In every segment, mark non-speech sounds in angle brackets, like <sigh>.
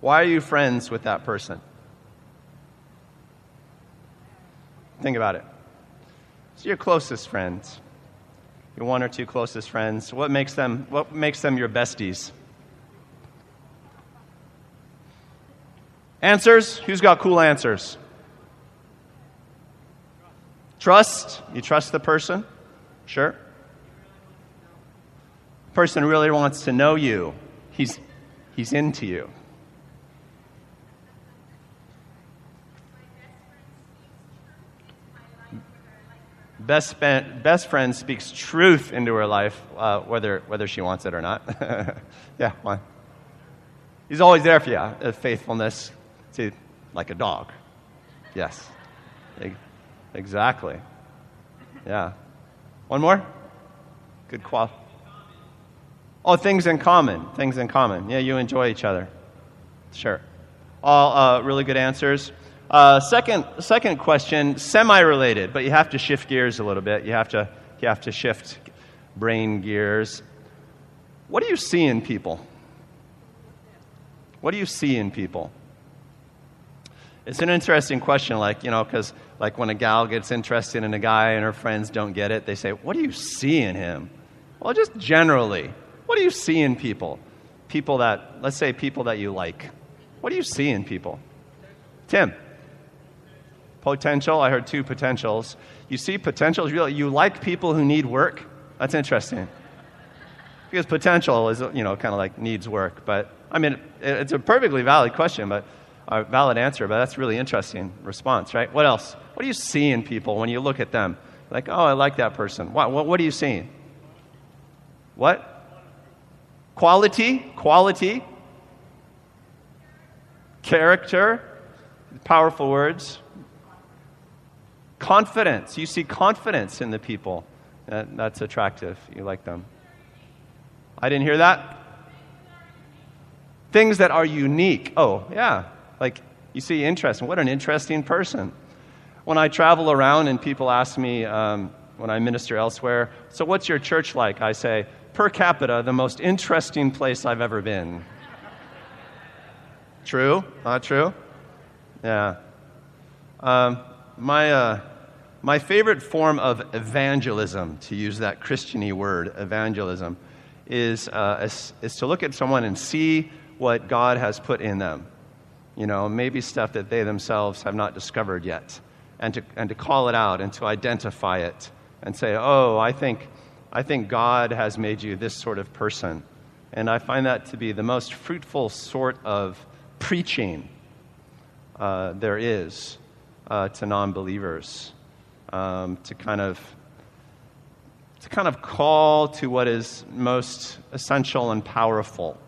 Why are you friends with that person? Think about it. It's your closest friends, your one or two closest friends. What makes them, what makes them your besties? Answers? Who's got cool answers? Trust? You trust the person? Sure. Person really wants to know you. He's, he's into you. Best, best friend speaks truth into her life, uh, whether, whether she wants it or not. <laughs> yeah, why? He's always there for you. Uh, faithfulness, see, like a dog. Yes. Exactly. Yeah. One more? Good qual. Oh, things in common. Things in common. Yeah, you enjoy each other. Sure. All uh, really good answers. Uh, second, second question, semi-related, but you have to shift gears a little bit. You have to, you have to shift brain gears. What do you see in people? What do you see in people? It's an interesting question, like, you know, because like when a gal gets interested in a guy and her friends don't get it, they say, What do you see in him? Well, just generally, what do you see in people? People that, let's say, people that you like. What do you see in people? Tim. Potential. I heard two potentials. You see potentials. You like people who need work. That's interesting. Because potential is, you know, kind of like needs work. But, I mean, it's a perfectly valid question, but a valid answer, but that's really interesting response, right? What else? What do you see in people when you look at them? Like, oh, I like that person. What, what, what are you seeing? What? Quality? Quality? Character? Powerful words. Confidence. You see confidence in the people. That, that's attractive. You like them. I didn't hear that. Things that are unique. Oh, yeah. Like, you see interest. What an interesting person. When I travel around and people ask me um, when I minister elsewhere, so what's your church like? I say, per capita, the most interesting place I've ever been. true? Not true? Yeah. Um, my, uh, my favorite form of evangelism, to use that Christiany word, evangelism, is, uh, is, is to look at someone and see what God has put in them you know, maybe stuff that they themselves have not discovered yet, and to, and to call it out and to identify it and say, oh, I think, I think God has made you this sort of person. And I find that to be the most fruitful sort of preaching uh, there is uh, to non believers, um, to kind of to kind of call to what is most essential and powerful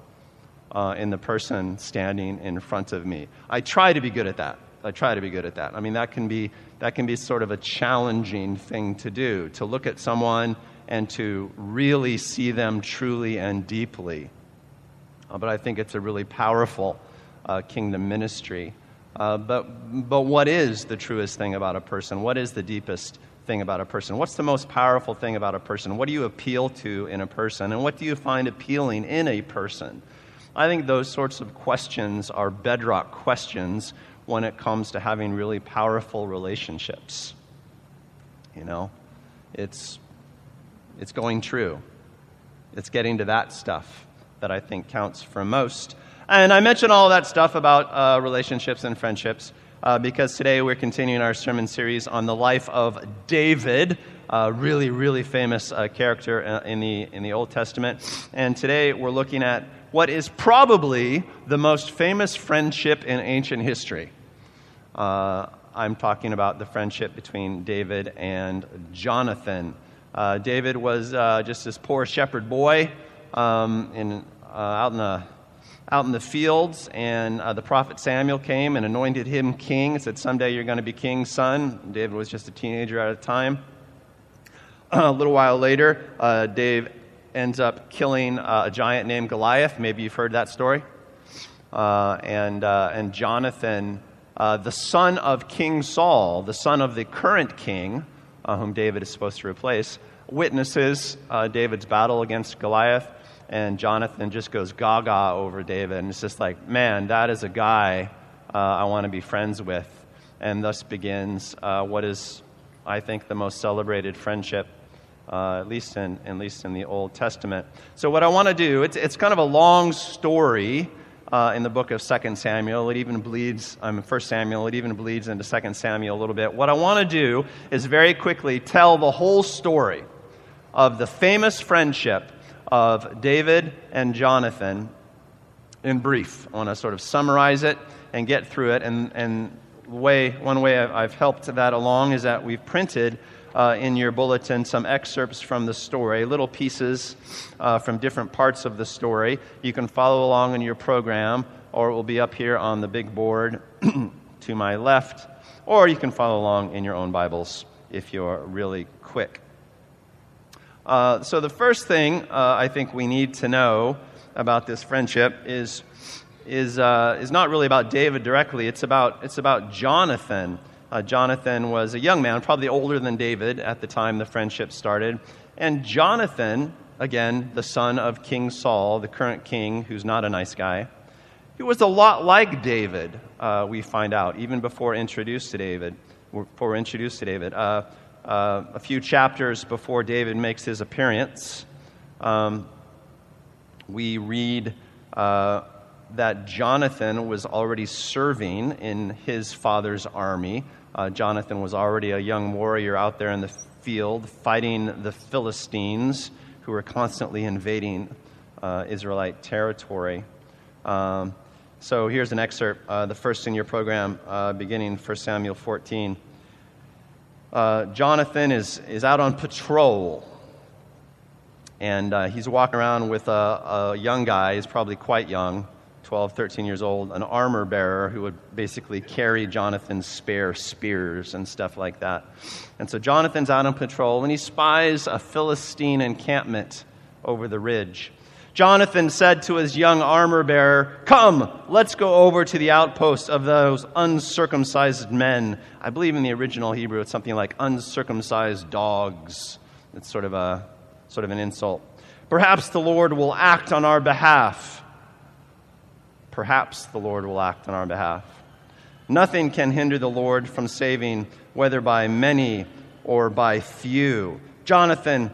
uh, in the person standing in front of me. I try to be good at that. I try to be good at that. I mean, that can be, that can be sort of a challenging thing to do, to look at someone and to really see them truly and deeply. Uh, but I think it's a really powerful uh, kingdom ministry. Uh, but, but what is the truest thing about a person? What is the deepest thing about a person? What's the most powerful thing about a person? What do you appeal to in a person? And what do you find appealing in a person? I think those sorts of questions are bedrock questions when it comes to having really powerful relationships. You know, it's, it's going true. It's getting to that stuff that I think counts for most. And I mention all that stuff about uh, relationships and friendships uh, because today we're continuing our sermon series on the life of David, a really, really famous uh, character uh, in the, in the Old Testament. And today we're looking at what is probably the most famous friendship in ancient history. Uh, I'm talking about the friendship between David and Jonathan. Uh, David was just this poor shepherd boy um, in, out, in the, out in the fields, and uh, the prophet Samuel came and anointed him king. Said, Someday you're going to be king's son. David was just a teenager at a time. <clears throat> a little while later, uh, Dave ends up killing uh, a giant named Goliath. Maybe you've heard that story. Uh, and, uh, and Jonathan, uh, the son of King Saul, the son of the current king, whom David is supposed to replace, witnesses David's battle against Goliath. And Jonathan just goes gaga over David. And it's just like, man, that is a guy uh, I want to be friends with. And thus begins uh, what is, I think, the most celebrated friendship, uh, at, least in, at least in the Old Testament. So, what I want to do, it's, it's kind of a long story. Uh, in the book of 2 Samuel. It even bleeds, I'm um, 1 Samuel, it even bleeds into 2 Samuel a little bit. What I want to do is very quickly tell the whole story of the famous friendship of David and Jonathan in brief. I want to sort of summarize it and get through it. And, and way, one way I've, helped that along is that we've printed uh, in your bulletin some excerpts from the story, little pieces uh, from different parts of the story. You can follow along in your program, or it will be up here on the big board <clears throat> to my left, or you can follow along in your own Bibles if you're really quick. Uh, so, the first thing uh, I think we need to know about this friendship is, is, uh, is not really about David directly, it's about, it's about Jonathan. Uh, Jonathan was a young man, probably older than David at the time the friendship started. And Jonathan, again, the son of King Saul, the current king, who's not a nice guy, he was a lot like David, uh, we find out, even before introduced to David. Before introduced to David. Uh, a few chapters before David makes his appearance, um, we read uh, that Jonathan was already serving in his father's army. Uh, Jonathan was already a young warrior out there in the field fighting the Philistines who were constantly invading uh, Israelite territory. Um, so here's an excerpt, uh, the first in your program, uh, beginning 1 Samuel 14 uh, Jonathan is, is out on patrol. And uh, he's walking around with a, a young guy, he's probably quite young, 12, 13 years old, an armor bearer who would basically carry Jonathan's spare spears and stuff like that. And so Jonathan's out on patrol and he spies a Philistine encampment over the ridge. Jonathan said to his young armor bearer, Come, let's go over to the outpost of those uncircumcised men. I believe in the original Hebrew it's something like uncircumcised dogs. It's sort of, a, sort of an insult. Perhaps the Lord will act on our behalf. Perhaps the Lord will act on our behalf. Nothing can hinder the Lord from saving, whether by many or by few. Jonathan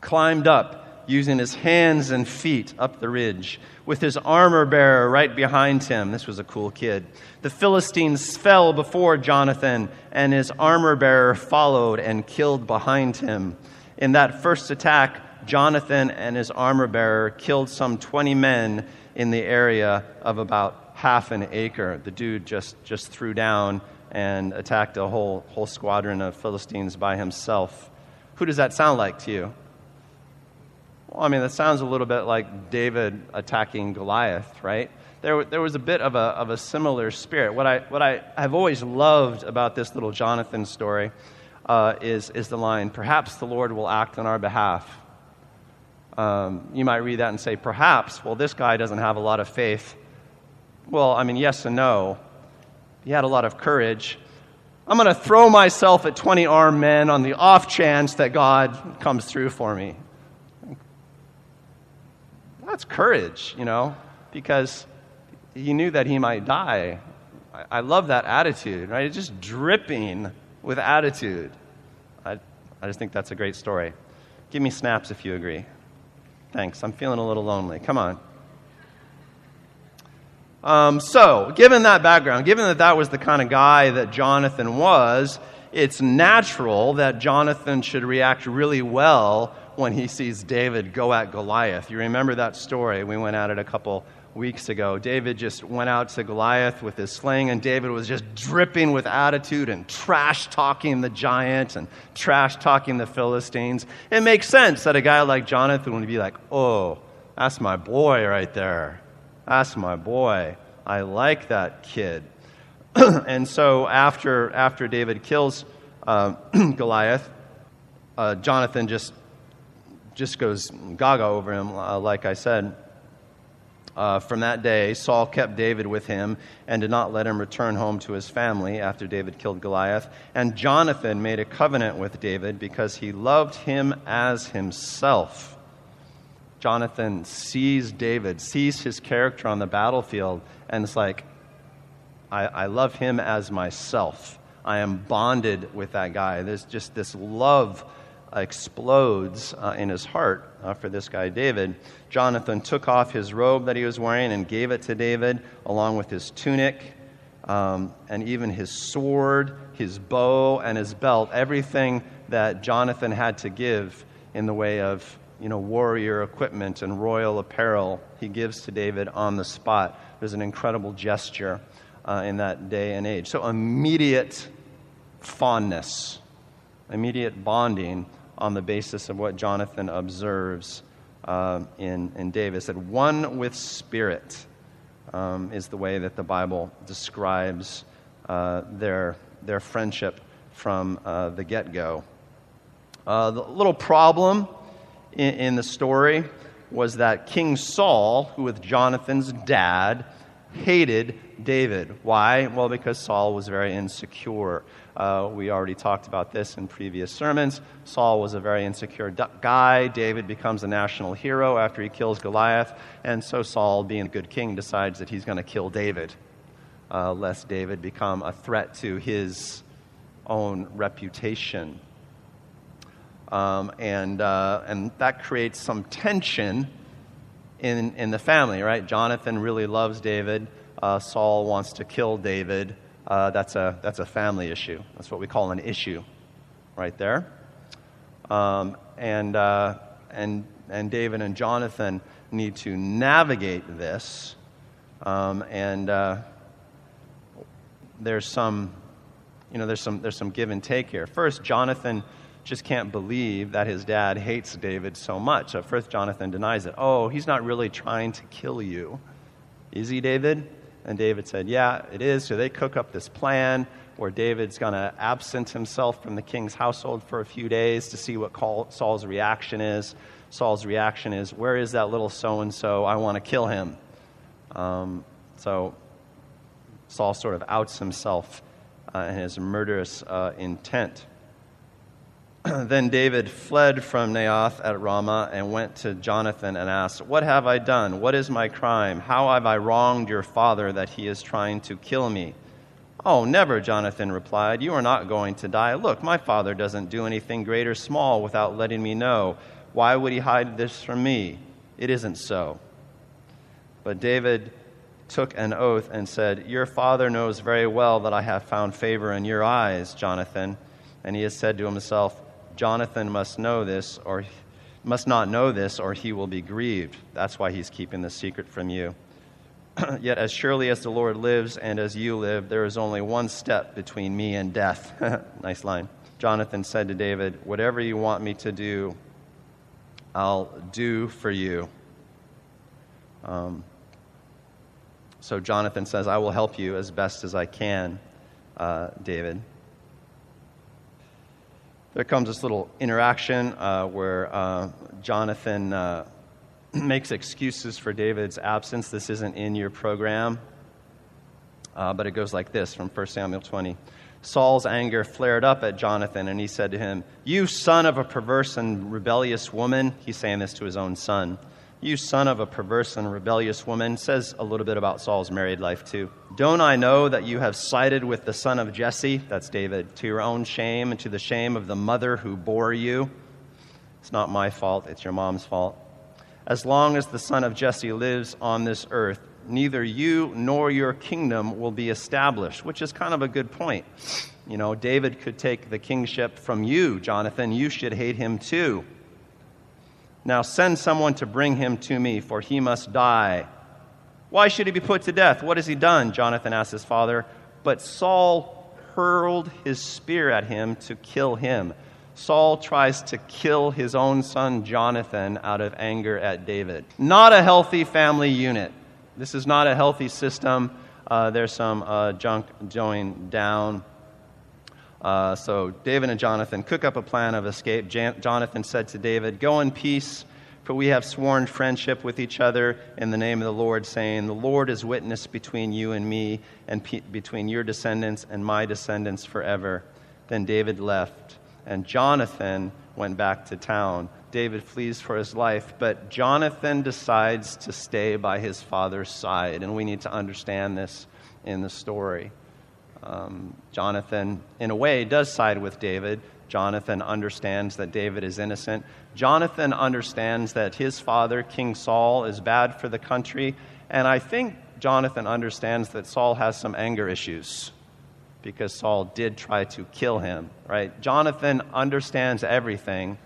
climbed up using his hands and feet up the ridge, with his armor bearer right behind him. This was a cool kid. The Philistines fell before Jonathan, and his armor bearer followed and killed behind him. In that first attack, Jonathan and his armor bearer killed some 20 men in the area of about half an acre. The dude just, just threw down and attacked a whole, whole squadron of Philistines by himself. Who does that sound like to you? Well, I mean, that sounds a little bit like David attacking Goliath, right? There, there was a bit of a, of a similar spirit. What I, what I have always loved about this little Jonathan story uh, is, is the line, Perhaps the Lord will act on our behalf. Um, you might read that and say, Perhaps, well, this guy doesn't have a lot of faith. Well, I mean, yes and no. He had a lot of courage. I'm going to throw myself at 20 armed men on the off chance that God comes through for me. That's courage, you know, because he knew that he might die. I, I love that attitude, right? It's just dripping with attitude. I, I just think that's a great story. Give me snaps if you agree. Thanks. I'm feeling a little lonely. Come on. Um, so, given that background, given that that was the kind of guy that Jonathan was, it's natural that Jonathan should react really well when he sees David go at Goliath. You remember that story? We went at it a couple weeks ago. David just went out to Goliath with his sling, and David was just dripping with attitude and trash talking the giant and trash talking the Philistines. It makes sense that a guy like Jonathan would be like, oh, that's my boy right there. That's my boy. I like that kid. <clears throat> and so after, after David kills uh, <clears throat> Goliath, uh, Jonathan just just goes gaga over him, uh, like I said. Uh, from that day, Saul kept David with him and did not let him return home to his family after David killed Goliath. And Jonathan made a covenant with David because he loved him as himself. Jonathan sees David, sees his character on the battlefield, and it's like, I, I love him as myself. I am bonded with that guy. There's just this love explodes uh, in his heart uh, for this guy, David. Jonathan took off his robe that he was wearing and gave it to David, along with his tunic um, and even his sword, his bow, and his belt. Everything that Jonathan had to give in the way of you know, warrior equipment and royal apparel, he gives to David on the spot. There's an incredible gesture uh, in that day and age. So, immediate fondness, immediate bonding on the basis of what Jonathan observes uh, in, in David. said, one with spirit um, is the way that the Bible describes uh, their, their friendship from uh, the get go. Uh, the little problem in, in the story was that King Saul, who was Jonathan's dad, hated David. Why? Well, because Saul was very insecure. Uh, we already talked about this in previous sermons. Saul was a very insecure guy. David becomes a national hero after he kills Goliath. And so Saul, being a good king, decides that he's going to kill David, uh, lest David become a threat to his own reputation. Um, and, uh, and that creates some tension in, in the family, right? Jonathan really loves David. Uh, Saul wants to kill David uh, that's, a, that's a family issue. That's what we call an issue right there. Um, and, uh, and, and David and Jonathan need to navigate this. Um, and uh, there's some, you know, there's some, there's some give and take here. First, Jonathan just can't believe that his dad hates David so much. At first, Jonathan denies it. Oh, he's not really trying to kill you. Is he, David? And David said, Yeah, it is. So they cook up this plan where David's going to absent himself from the king's household for a few days to see what Saul's reaction is. Saul's reaction is, Where is that little so and so? I want to kill him. Um, so Saul sort of outs himself uh, and his murderous uh, intent. <clears throat> then David fled from Naioth at Ramah and went to Jonathan and asked, What have I done? What is my crime? How have I wronged your father that he is trying to kill me? Oh, never, Jonathan replied. You are not going to die. Look, my father doesn't do anything great or small without letting me know. Why would he hide this from me? It isn't so. But David took an oath and said, Your father knows very well that I have found favor in your eyes, Jonathan. And he has said to himself, Jonathan must know this or must not know this or he will be grieved. That's why he's keeping the secret from you. <clears throat> Yet as surely as the Lord lives and as you live, there is only one step between me and death. <laughs> nice line. Jonathan said to David, Whatever you want me to do, I'll do for you. Um, so Jonathan says, I will help you as best as I can, uh, David there comes this little interaction uh, where uh, Jonathan uh, <clears throat> makes excuses for David's absence. This isn't in your program, uh, but it goes like this from 1 Samuel 20. Saul's anger flared up at Jonathan, and he said to him, You son of a perverse and rebellious woman. He's saying this to his own son you son of a perverse and rebellious woman, says a little bit about Saul's married life, too. Don't I know that you have sided with the son of Jesse, that's David, to your own shame and to the shame of the mother who bore you? It's not my fault, it's your mom's fault. As long as the son of Jesse lives on this earth, neither you nor your kingdom will be established, which is kind of a good point. You know, David could take the kingship from you, Jonathan. You should hate him too. Now send someone to bring him to me, for he must die. Why should he be put to death? What has he done? Jonathan asked his father. But Saul hurled his spear at him to kill him. Saul tries to kill his own son Jonathan out of anger at David. Not a healthy family unit. This is not a healthy system. Uh, there's some uh, junk going down. Uh, so David and Jonathan cook up a plan of escape. Jan- Jonathan said to David, Go in peace, for we have sworn friendship with each other in the name of the Lord, saying, The Lord is witness between you and me, and pe- between your descendants and my descendants forever. Then David left, and Jonathan went back to town. David flees for his life, but Jonathan decides to stay by his father's side, and we need to understand this in the story. Um, Jonathan, in a way, does side with David. Jonathan understands that David is innocent. Jonathan understands that his father, King Saul, is bad for the country. And I think Jonathan understands that Saul has some anger issues because Saul did try to kill him, right? Jonathan understands everything,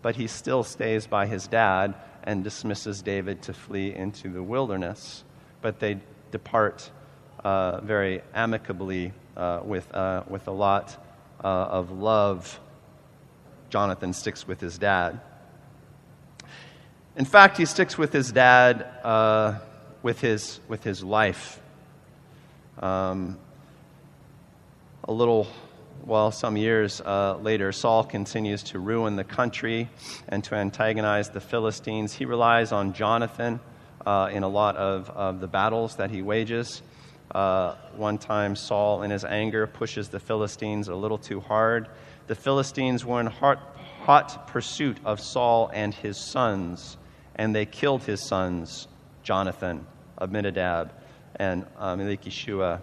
but he still stays by his dad and dismisses David to flee into the wilderness. But they depart uh, very amicably uh, with, uh, with a lot uh, of love. Jonathan sticks with his dad. In fact, he sticks with his dad uh, with, his, with his life. Um, a little, well, some years uh, later, Saul continues to ruin the country and to antagonize the Philistines. He relies on Jonathan uh, in a lot of, of the battles that he wages. Uh, one time, Saul, in his anger, pushes the Philistines a little too hard. The Philistines were in hot, hot pursuit of Saul and his sons, and they killed his sons, Jonathan, Abinadab, and Malchishua.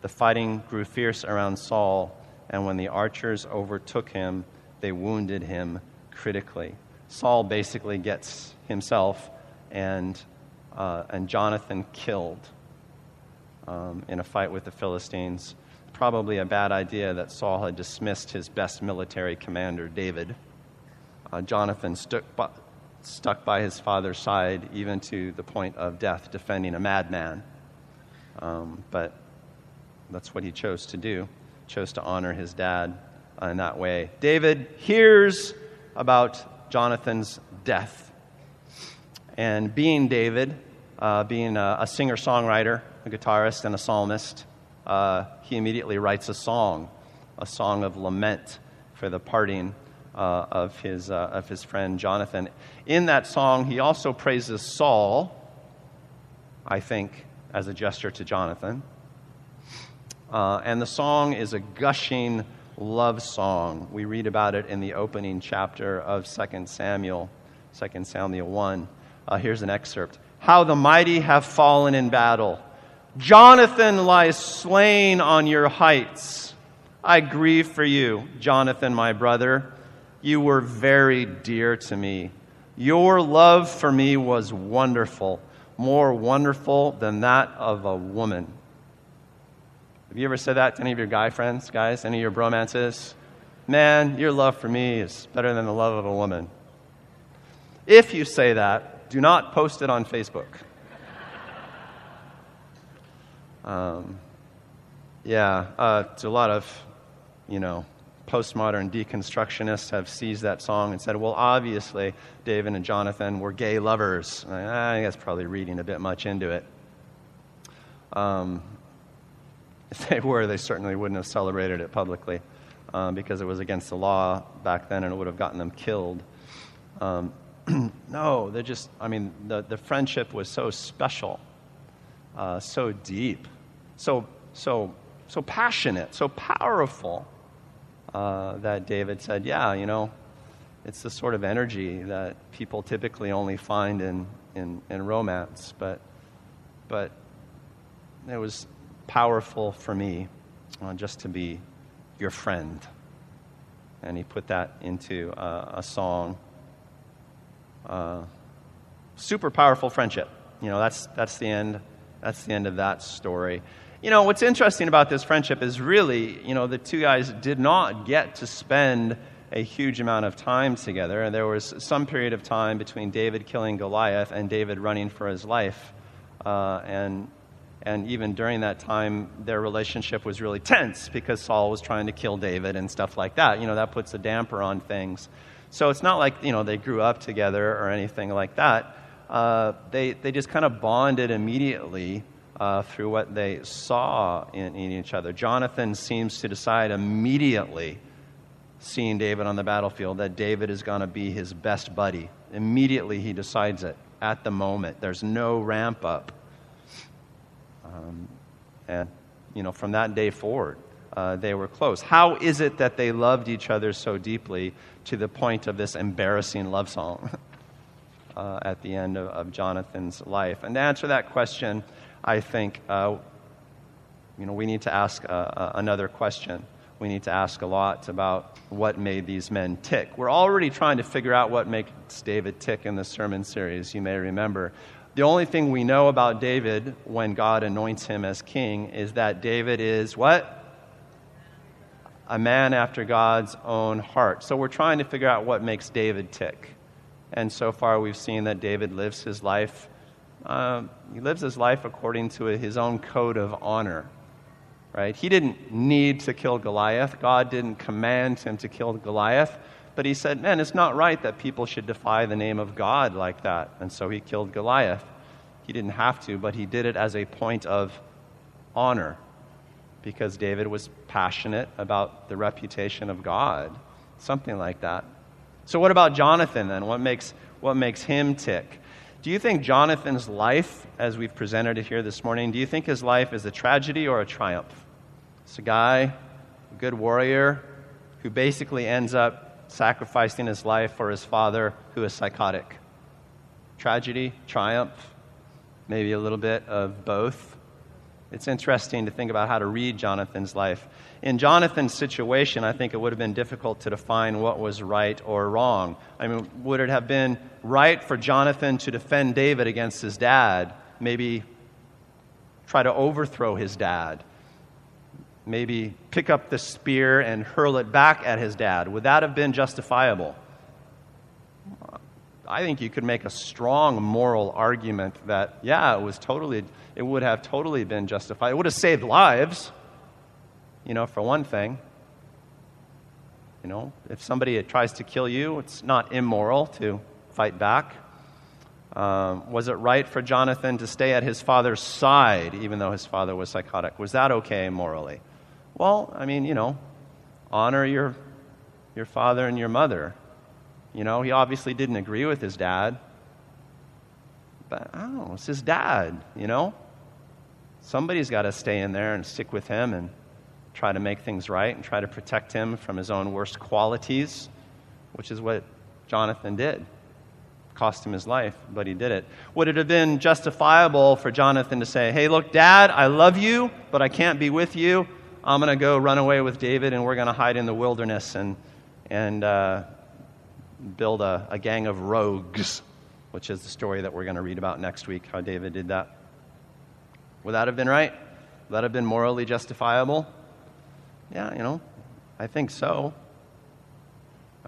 The fighting grew fierce around Saul, and when the archers overtook him, they wounded him critically. Saul basically gets himself and, uh, and Jonathan killed um, in a fight with the Philistines. Probably a bad idea that Saul had dismissed his best military commander, David. Uh, Jonathan stuck by, stuck by his father's side, even to the point of death, defending a madman. Um, but that's what he chose to do, chose to honor his dad in that way. David hears about Jonathan's death. And being David, uh, being a, a singer songwriter, a guitarist, and a psalmist, uh, he immediately writes a song, a song of lament for the parting uh, of, his, uh, of his friend Jonathan. In that song, he also praises Saul, I think, as a gesture to Jonathan. Uh, and the song is a gushing love song. We read about it in the opening chapter of 2 Samuel, 2 Samuel 1. Uh, here's an excerpt How the mighty have fallen in battle. Jonathan lies slain on your heights. I grieve for you, Jonathan, my brother. You were very dear to me. Your love for me was wonderful, more wonderful than that of a woman. Have you ever said that to any of your guy friends, guys? Any of your bromances? Man, your love for me is better than the love of a woman. If you say that, do not post it on Facebook. Um, yeah, uh, a lot of, you know, postmodern deconstructionists have seized that song and said, well, obviously, David and Jonathan were gay lovers. I think that's probably reading a bit much into it. Um, <laughs> if they were, they certainly wouldn't have celebrated it publicly um, because it was against the law back then and it would have gotten them killed. Um, <clears throat> no, they're just, I mean, the, the friendship was so special, uh, so deep, so, so, so passionate, so powerful uh, that David said, yeah, you know, it's the sort of energy that people typically only find in, in, in romance, but, but it was powerful for me uh, just to be your friend. And he put that into a song. Uh, super powerful friendship. You know, that's, that's, the end, that's the end of that story. You know, what's interesting about this friendship is really, you know, the two guys did not get to spend a huge amount of time together. And there was some period of time between David killing Goliath and David running for his life. Uh, and and even during that time, their relationship was really tense because Saul was trying to kill David and stuff like that. You know, that puts a damper on things. So it's not like, you know, they grew up together or anything like that. Uh, they, they just kind of bonded immediately uh, through what they saw in, in each other. Jonathan seems to decide immediately, seeing David on the battlefield, that David is going to be his best buddy. Immediately he decides it at the moment. There's no ramp up. Um, and, you know, from that day forward, uh, they were close. How is it that they loved each other so deeply to the point of this embarrassing love song <laughs> uh, at the end of, of, Jonathan's life? And to answer that question, I think uh, you know, we need to ask uh, uh, another question. We need to ask a lot about what made these men tick. We're already trying to figure out what makes David tick in the sermon series, you may remember. The only thing we know about David when God anoints him as king is that David is what? A man after God's own heart. So we're trying to figure out what makes David tick. And so far, we've seen that David lives his life. Uh, he lives his life according to his own code of honor. Right? He didn't need to kill Goliath. God didn't command him to kill Goliath. But he said, Man, it's not right that people should defy the name of God like that. And so he killed Goliath. He didn't have to, but he did it as a point of honor because David was passionate about the reputation of God, something like that. So, what about Jonathan then? What makes, what makes him tick? Do you think Jonathan's life, as we've presented it here this morning, do you think his life is a tragedy or a triumph? It's a guy, a good warrior, who basically ends up sacrificing his life for his father, who is psychotic. Tragedy, triumph, maybe a little bit of both. It's interesting to think about how to read Jonathan's life. In Jonathan's situation, I think it would have been difficult to define what was right or wrong. I mean, would it have been right for Jonathan to defend David against his dad? Maybe try to overthrow his dad? Maybe pick up the spear and hurl it back at his dad? Would that have been justifiable? I think you could make a strong moral argument that, yeah, it was totally it would have totally been justified. It would have saved lives, you know, for one thing. You know, if somebody tries to kill you, it's not immoral to fight back. Um, was it right for Jonathan to stay at his father's side, even though his father was psychotic? Was that okay morally? Well, I mean, you know, honor your, your father and your mother. You know, he obviously didn't agree with his dad, but I don't know, it's his dad, you know? somebody's got to stay in there and stick with him and try to make things right and try to protect him from his own worst qualities, which is what Jonathan did. Cost him his life, but he did it. Would it have been justifiable for Jonathan to say, Hey, look, Dad, I love you, but I can't be with you. I'm going to go run away with David and we're going to hide in the wilderness and, and uh, build a, a gang of rogues, which is the story that we're going to read about next week, how David did that. Would that have been right? Would that have been morally justifiable? Yeah, you know, I think so.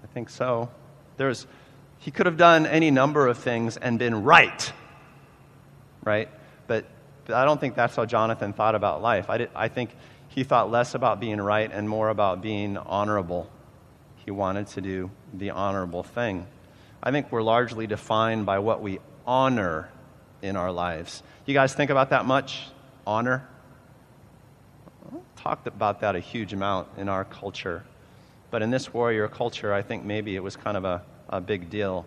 I think so. There's, he could have done any number of things and been right, right? But, but I don't think that's how Jonathan thought about life. I, did, I think he thought less about being right and more about being honorable. He wanted to do the honorable thing. I think we're largely defined by what we honor in our lives. You guys think about that much? Honor? talked about that a huge amount in our culture. But in this warrior culture, I think maybe it was kind of a, a big deal.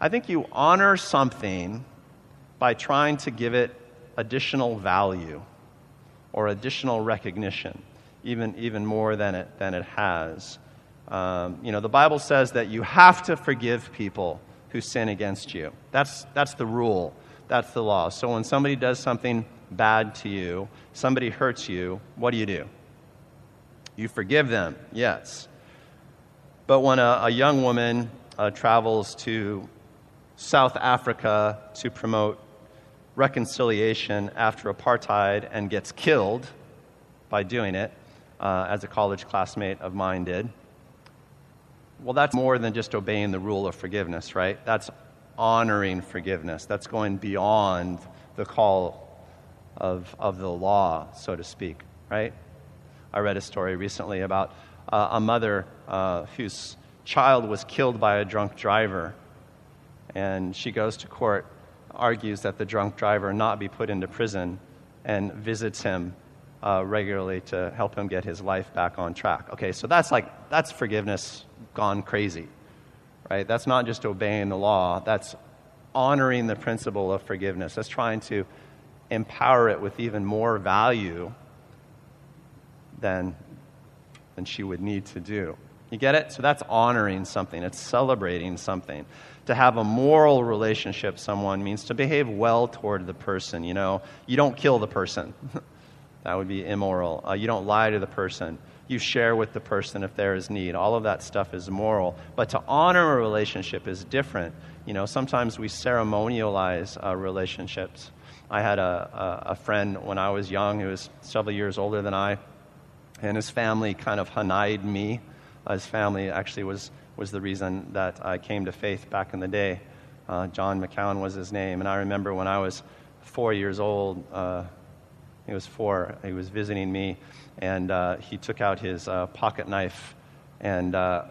I think you honor something by trying to give it additional value or additional recognition, even, even more than it, than it has. Um, you know, the Bible says that you have to forgive people who sin against you. That's, that's the rule. That's the law. So when somebody does something bad to you, somebody hurts you, what do you do? You forgive them, yes. But when a, a young woman uh, travels to South Africa to promote reconciliation after apartheid and gets killed by doing it, uh, as a college classmate of mine did, well, that's more than just obeying the rule of forgiveness, right? That's honoring forgiveness. That's going beyond the call of, of the law, so to speak, right? I read a story recently about uh, a mother uh, whose child was killed by a drunk driver. And she goes to court, argues that the drunk driver not be put into prison, and visits him uh, regularly to help him get his life back on track. Okay, so that's like, that's forgiveness gone crazy right? That's not just obeying the law, that's honoring the principle of forgiveness. That's trying to empower it with even more value than than she would need to do. You get it? So that's honoring something, it's celebrating something. To have a moral relationship someone means to behave well toward the person. You know, you don't kill the person. <laughs> that would be immoral. Uh, you don't lie to the person. You share with the person if there is need. All of that stuff is moral. But to honor a relationship is different. You know, sometimes we ceremonialize uh, relationships. I had a, a, a friend when I was young who was several years older than I, and his family kind of hanide me. His family actually was, was the reason that I came to faith back in the day. Uh, John McCown was his name. And I remember when I was four years old, uh, he was four, he was visiting me, and uh, he took out his uh, pocket knife and uh,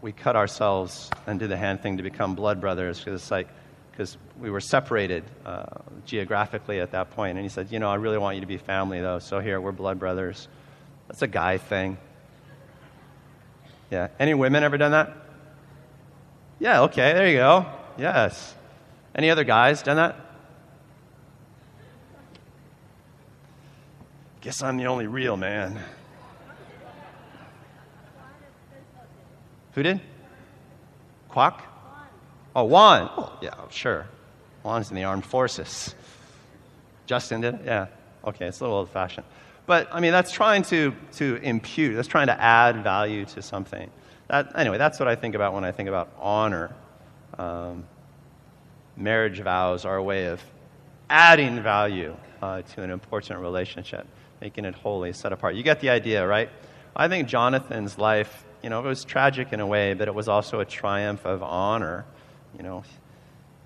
we cut ourselves and did the hand thing to become blood brothers because like because we were separated uh, geographically at that point. And he said, You know, I really want you to be family, though. So here, we're blood brothers. That's a guy thing. Yeah. Any women ever done that? Yeah, okay, there you go. Yes. Any other guys done that? Guess I'm the only real man. Who did? Quack? Oh, Juan. Oh, yeah, sure. Juan's in the armed forces. Justin did it? Yeah. Okay, it's a little old fashioned. But, I mean, that's trying to, to impute, that's trying to add value to something. That, anyway, that's what I think about when I think about honor. Um, marriage vows are a way of adding value uh, to an important relationship, making it holy, set apart. You get the idea, right? I think Jonathan's life, you know, it was tragic in a way, but it was also a triumph of honor. You know,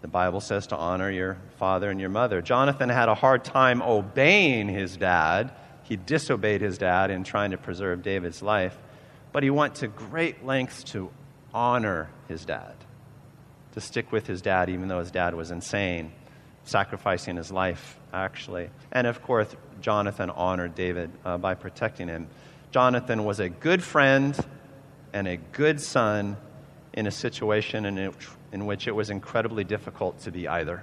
the Bible says to honor your father and your mother. Jonathan had a hard time obeying his dad. He disobeyed his dad in trying to preserve David's life, but he went to great lengths to honor his dad, to stick with his dad, even though his dad was insane, sacrificing his life, actually. And of course, Jonathan honored David uh, by protecting him. Jonathan was a good friend and a good son in a situation in which, in which it was incredibly difficult to be either.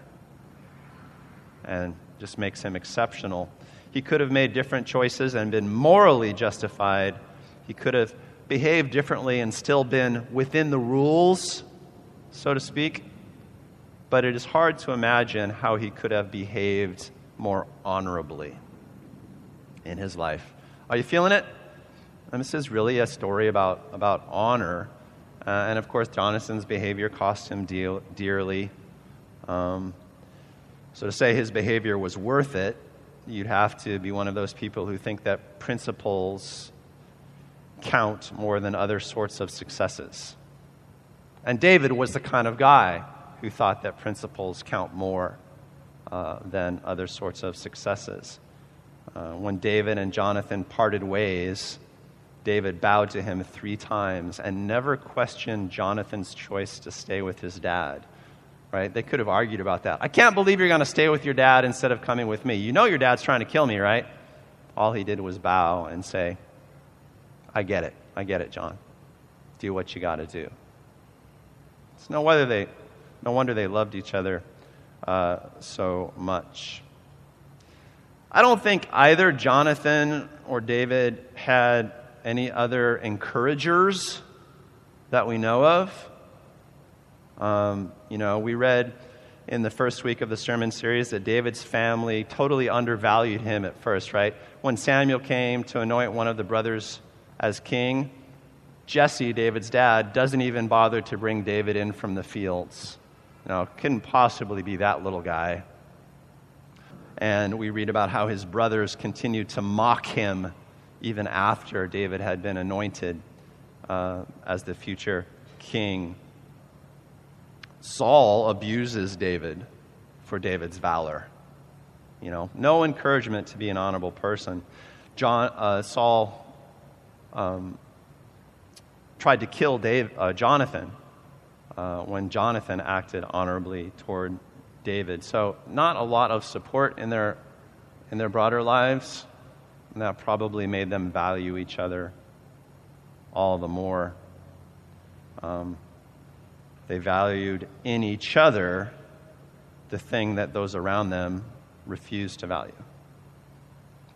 And just makes him exceptional. He could have made different choices and been morally justified. He could have behaved differently and still been within the rules, so to speak. But it is hard to imagine how he could have behaved more honorably in his life. Are you feeling it? And this is really a story about, about honor. Uh, and of course, Jonathan's behavior cost him deal, dearly. Um, so to say his behavior was worth it, you'd have to be one of those people who think that principles count more than other sorts of successes. And David was the kind of guy who thought that principles count more uh, than other sorts of successes. Uh, when David and Jonathan parted ways, David bowed to him three times and never questioned Jonathan's choice to stay with his dad. Right? They could have argued about that. I can't believe you're going to stay with your dad instead of coming with me. You know your dad's trying to kill me, right? All he did was bow and say, I get it. I get it, John. Do what you got to do. It's no wonder they, no wonder they loved each other uh, so much. I don't think either Jonathan or David had any other encouragers that we know of? Um, you know, we read in the first week of the sermon series that David's family totally undervalued him at first, right? When Samuel came to anoint one of the brothers as king, Jesse, David's dad, doesn't even bother to bring David in from the fields. You know, couldn't possibly be that little guy. And we read about how his brothers continued to mock him even after David had been anointed uh, as the future king. Saul abuses David for David's valor. You know, no encouragement to be an honorable person. John, uh, Saul um, tried to kill Dave, uh, Jonathan uh, when Jonathan acted honorably toward David. So, not a lot of support in their, in their broader lives. And that probably made them value each other all the more. Um, they valued in each other the thing that those around them refused to value.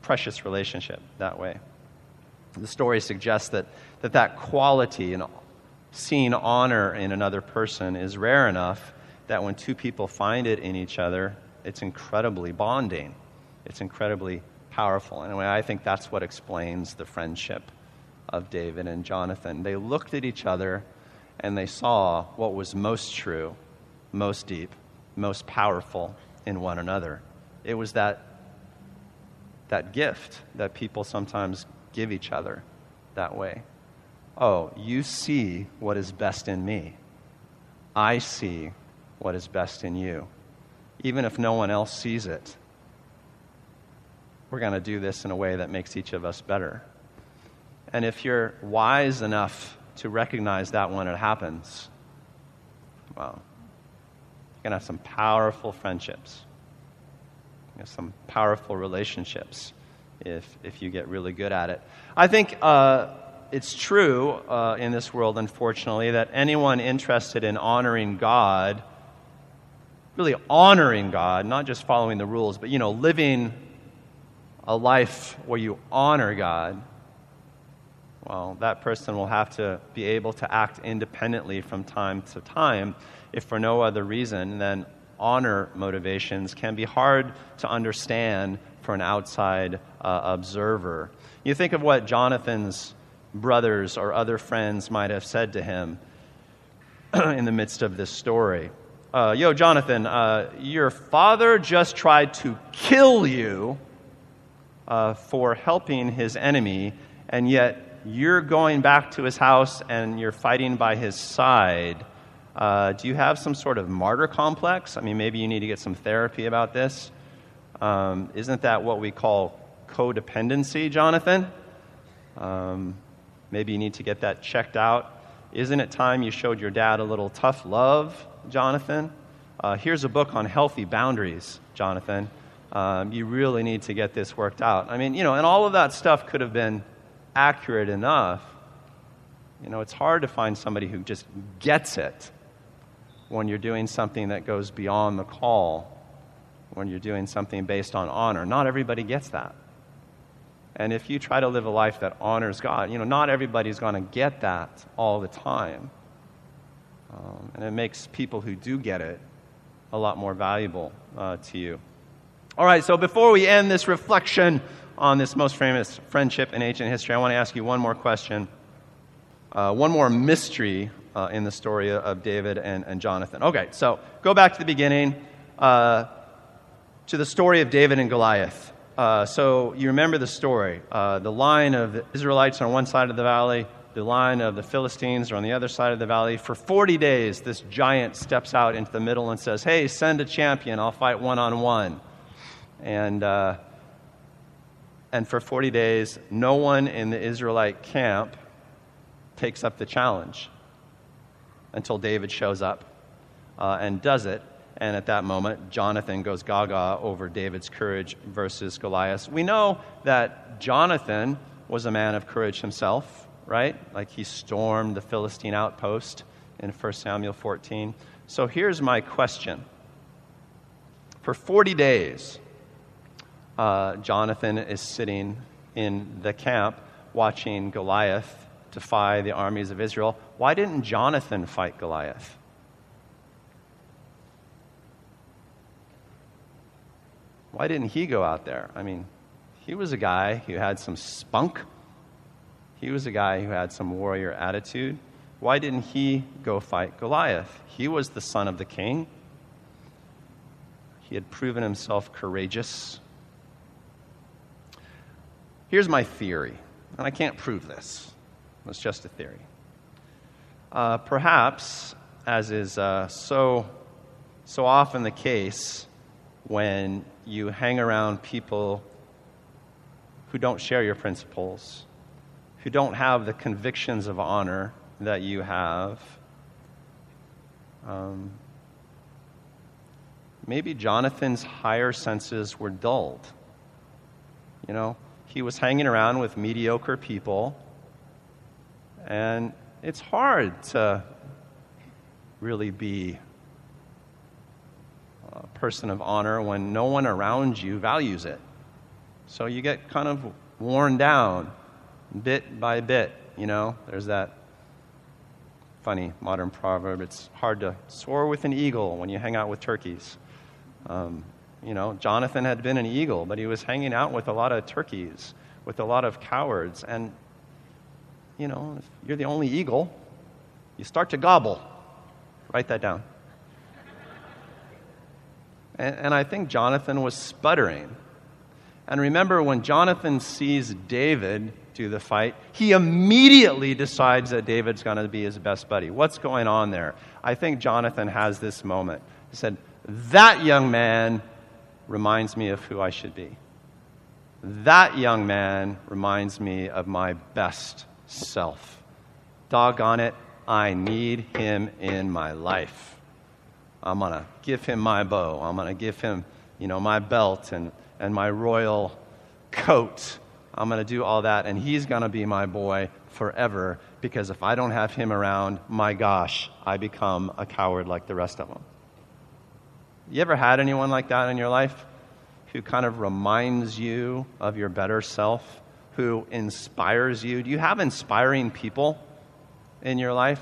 Precious relationship that way. The story suggests that that, that quality and seeing honor in another person is rare enough that when two people find it in each other, it's incredibly bonding. It's incredibly powerful. Anyway, I think that's what explains the friendship of David and Jonathan. They looked at each other and they saw what was most true, most deep, most powerful in one another. It was that, that gift that people sometimes give each other that way. Oh, you see what is best in me. I see what is best in you. Even if no one else sees it, we're going to do this in a way that makes each of us better. And if you're wise enough to recognize that when it happens, well, you're going to have some powerful friendships, some powerful relationships if, if you get really good at it. I think uh, it's true uh, in this world, unfortunately, that anyone interested in honoring God, really honoring God, not just following the rules, but, you know, living a life where you honor God, well, that person will have to be able to act independently from time to time, if for no other reason than honor motivations can be hard to understand for an outside uh, observer. You think of what Jonathan's brothers or other friends might have said to him <clears throat> in the midst of this story. Uh, Yo, Jonathan, uh, your father just tried to kill you uh, for helping his enemy, and yet you're going back to his house and you're fighting by his side. Uh, do you have some sort of martyr complex? I mean, maybe you need to get some therapy about this. Um, not that what we call codependency, Jonathan? Um, maybe you need to get that checked out. Isn't it time you showed your dad a little tough love, Jonathan? Uh, here's a book on healthy boundaries, Jonathan. Um, you really need to get this worked out. I mean, you know, and all of that stuff could have been accurate enough, you know, it's hard to find somebody who just gets it when you're doing something that goes beyond the call, when you're doing something based on honor. Not everybody gets that. And if you try to live a life that honors God, you know, not everybody's going to get that all the time. Um, and it makes people who do get it a lot more valuable uh, to you. All right, so before we end this reflection on this most famous friendship in ancient history, I want to ask you one more question, uh, one more mystery uh, in the story of David and, and, Jonathan. Okay, so go back to the beginning, uh, to the story of David and Goliath. Uh, so you remember the story. Uh, the line of the Israelites on one side of the valley, the line of the Philistines are on the other side of the valley. For 40 days, this giant steps out into the middle and says, Hey, send a champion, I'll fight one on one. And uh, and for 40 days, no one in the Israelite camp takes up the challenge until David shows up uh, and does it. And at that moment, Jonathan goes gaga over David's courage versus Goliath. We know that Jonathan was a man of courage himself, right? Like he stormed the Philistine outpost in 1 Samuel 14. So here's my question. For 40 days, uh, Jonathan is sitting in the camp watching Goliath defy the armies of Israel. Why didn't Jonathan fight Goliath? Why didn't he go out there? I mean, he was a guy who had some spunk. He was a guy who had some warrior attitude. Why didn't he go fight Goliath? He was the son of the king. He had proven himself courageous. Here's my theory, and I can't prove this, it's just a theory. Uh, perhaps, as is uh, so, so often the case when you hang around people who don't share your principles, who don't have the convictions of honor that you have, um, maybe Jonathan's higher senses were dulled. You know, he was hanging around with mediocre people. And it's hard to really be a person of honor when no one around you values it. So you get kind of worn down bit by bit. You know, there's that funny modern proverb it's hard to soar with an eagle when you hang out with turkeys. Um, you know, Jonathan had been an eagle, but he was hanging out with a lot of turkeys, with a lot of cowards. And, you know, if you're the only eagle, you start to gobble. Write that down. and, and I think Jonathan was sputtering. And remember, when Jonathan sees David the fight, he immediately decides that David's going to be his best buddy. What's going on there? I think Jonathan has this moment. He said, That young man reminds me of who I should be. That young man reminds me of my best self. Doggone it, I need him in my life. I'm going to give him my bow. I'm going to give him, you know, my belt and, and my royal coat. I'm going to do all that, and he's going to be my boy forever because if I don't have him around, my gosh, I become a coward like the rest of them. You ever had anyone like that in your life who kind of reminds you of your better self, who inspires you? Do you have inspiring people in your life?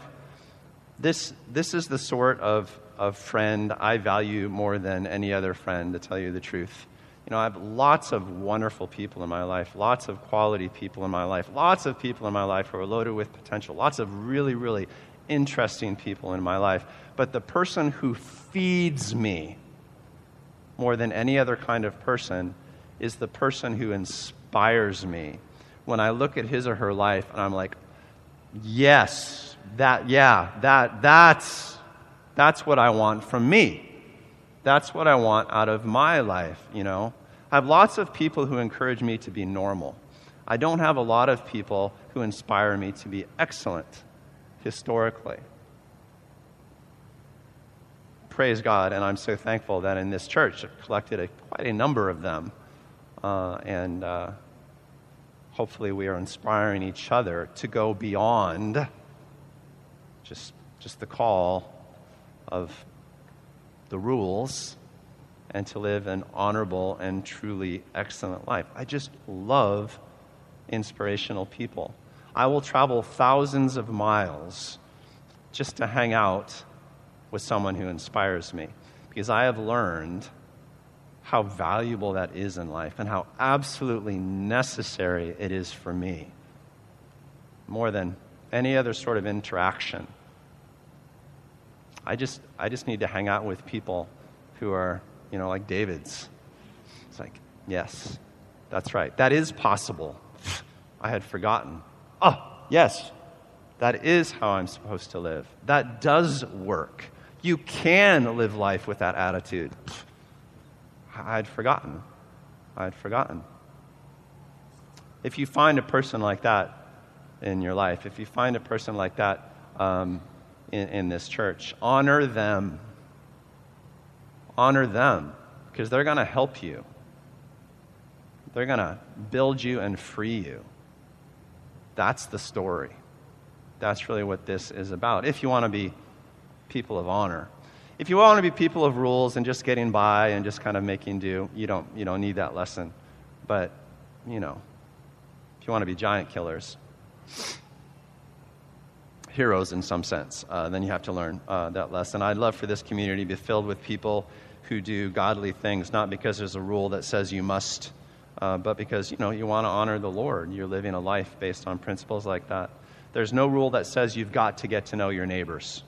This, this is the sort of, of friend I value more than any other friend, to tell you the truth. You know, I have lots of wonderful people in my life, lots of quality people in my life, lots of people in my life who are loaded with potential, lots of really, really interesting people in my life. But the person who feeds me more than any other kind of person is the person who inspires me. When I look at his or her life and I'm like, yes, that, yeah, that, that's, that's what I want from me. That's what I want out of my life, you know. I have lots of people who encourage me to be normal. I don't have a lot of people who inspire me to be excellent historically praise God, and I'm so thankful that in this church I've collected a, quite a number of them. Uh, and uh, hopefully we are inspiring each other to go beyond just, just the call of the rules and to live an honorable and truly excellent life. I just love inspirational people. I will travel thousands of miles just to hang out with someone who inspires me because I have learned how valuable that is in life and how absolutely necessary it is for me more than any other sort of interaction. I just, I just need to hang out with people who are, you know, like David's. It's like, yes, that's right. That is possible. I had forgotten. Oh, yes, that is how I'm supposed to live. That does work. You can live life with that attitude. I'd forgotten. I'd forgotten. If you find a person like that in your life, if you find a person like that um, in, in this church, honor them. Honor them because they're going to help you. They're going to build you and free you. That's the story. That's really what this is about. If you want to be people of honor. If you want to be people of rules and just getting by and just kind of making do, you don't, you don't need that lesson. But, you know, if you want to be giant killers, heroes in some sense, uh, then you have to learn uh, that lesson. I'd love for this community to be filled with people who do godly things, not because there's a rule that says you must, uh, but because you know you want to honor the Lord. You're living a life based on principles like that. There's no rule that says you've got to get to know your neighbors.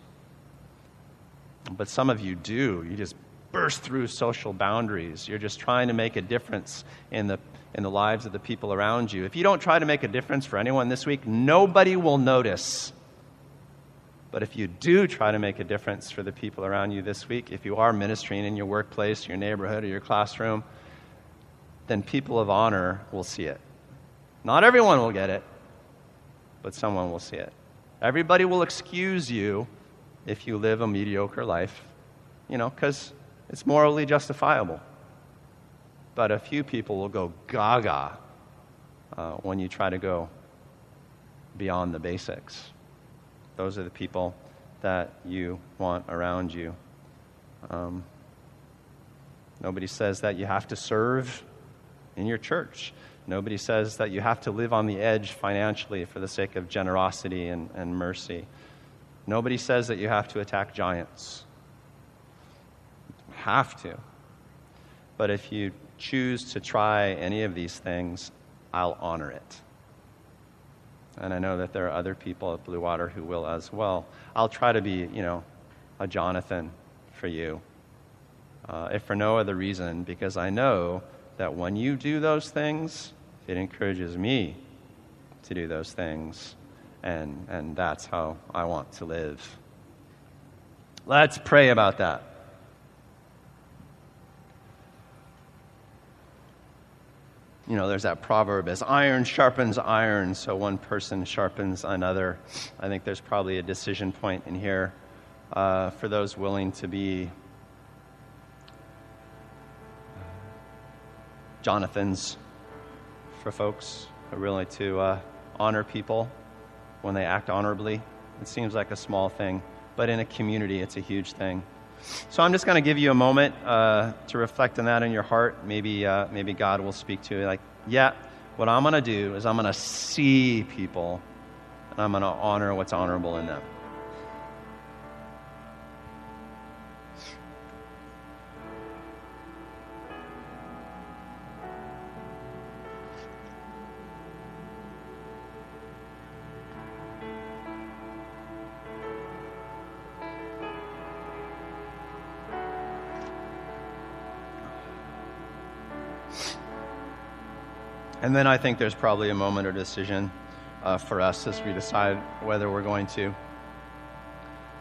But some of you do. You just burst through social boundaries. You're just trying to make a difference in the, in the lives of the people around you. If you don't try to make a difference for anyone this week, nobody will notice. But if you do try to make a difference for the people around you this week, if you are ministering in your workplace, your neighborhood, or your classroom, then people of honor will see it. Not everyone will get it, but someone will see it. Everybody will excuse you if you live a mediocre life, you know, because it's morally justifiable. But a few people will go gaga uh, when you try to go beyond the basics. Those are the people that you want around you. Um, nobody says that you have to serve in your church. Nobody says that you have to live on the edge financially for the sake of generosity and, and mercy. Nobody says that you have to attack giants. You have to. But if you choose to try any of these things, I'll honor it. And I know that there are other people at Blue Water who will as well. I'll try to be, you know, a Jonathan for you. Uh, if for no other reason, because I know that when you do those things, it encourages me to do those things. And, and that's how I want to live. Let's pray about that. You know, there's that proverb as iron sharpens iron, so one person sharpens another. I think there's probably a decision point in here uh, for those willing to be Jonathans for folks willing to uh, honor people when they act honorably. It seems like a small thing, but in a community, it's a huge thing. So I'm just going to give you a moment uh, to reflect on that in your heart. Maybe, uh, maybe God will speak to you. Like, yeah, what I'm going to do is I'm going to see people and I'm going to honor what's honorable in them. And then I think there's probably a moment or decision uh, for us as we decide whether we're going to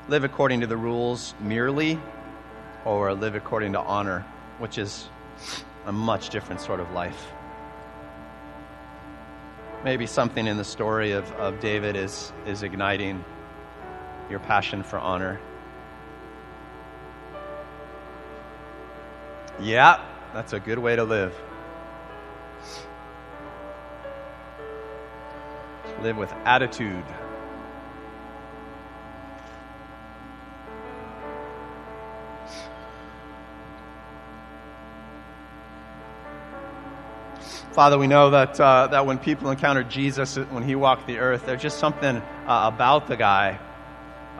live according to the rules merely or live according to honor, which is a much different sort of life. Maybe something in the story of, of David is, is igniting your passion for honor. Yeah, that's a good way to live. Live with attitude. Father, we know that, uh, that when people encounter Jesus when he walked the earth, there's just something uh, about the guy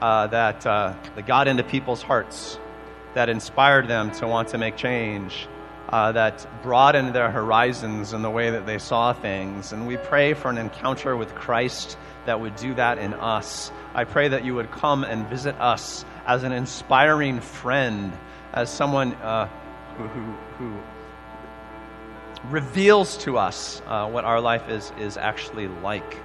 uh, that, uh, that got into people's hearts, that inspired them to want to make change, uh, that broadened their horizons in the way that they saw things. And we pray for an encounter with Christ that would do that in us. I pray that you would come and visit us as an inspiring friend, as someone uh, who, who, who, reveals to us uh, what our life is, is actually like.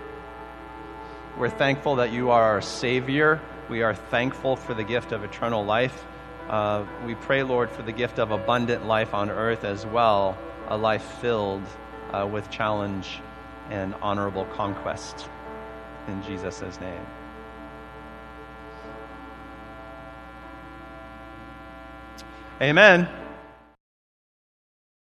We're thankful that you are our Savior. We are thankful for the gift of eternal life. Uh, we pray, Lord, for the gift of abundant life on earth as well, a life filled uh, with challenge and honorable conquest. In Jesus' name. Amen.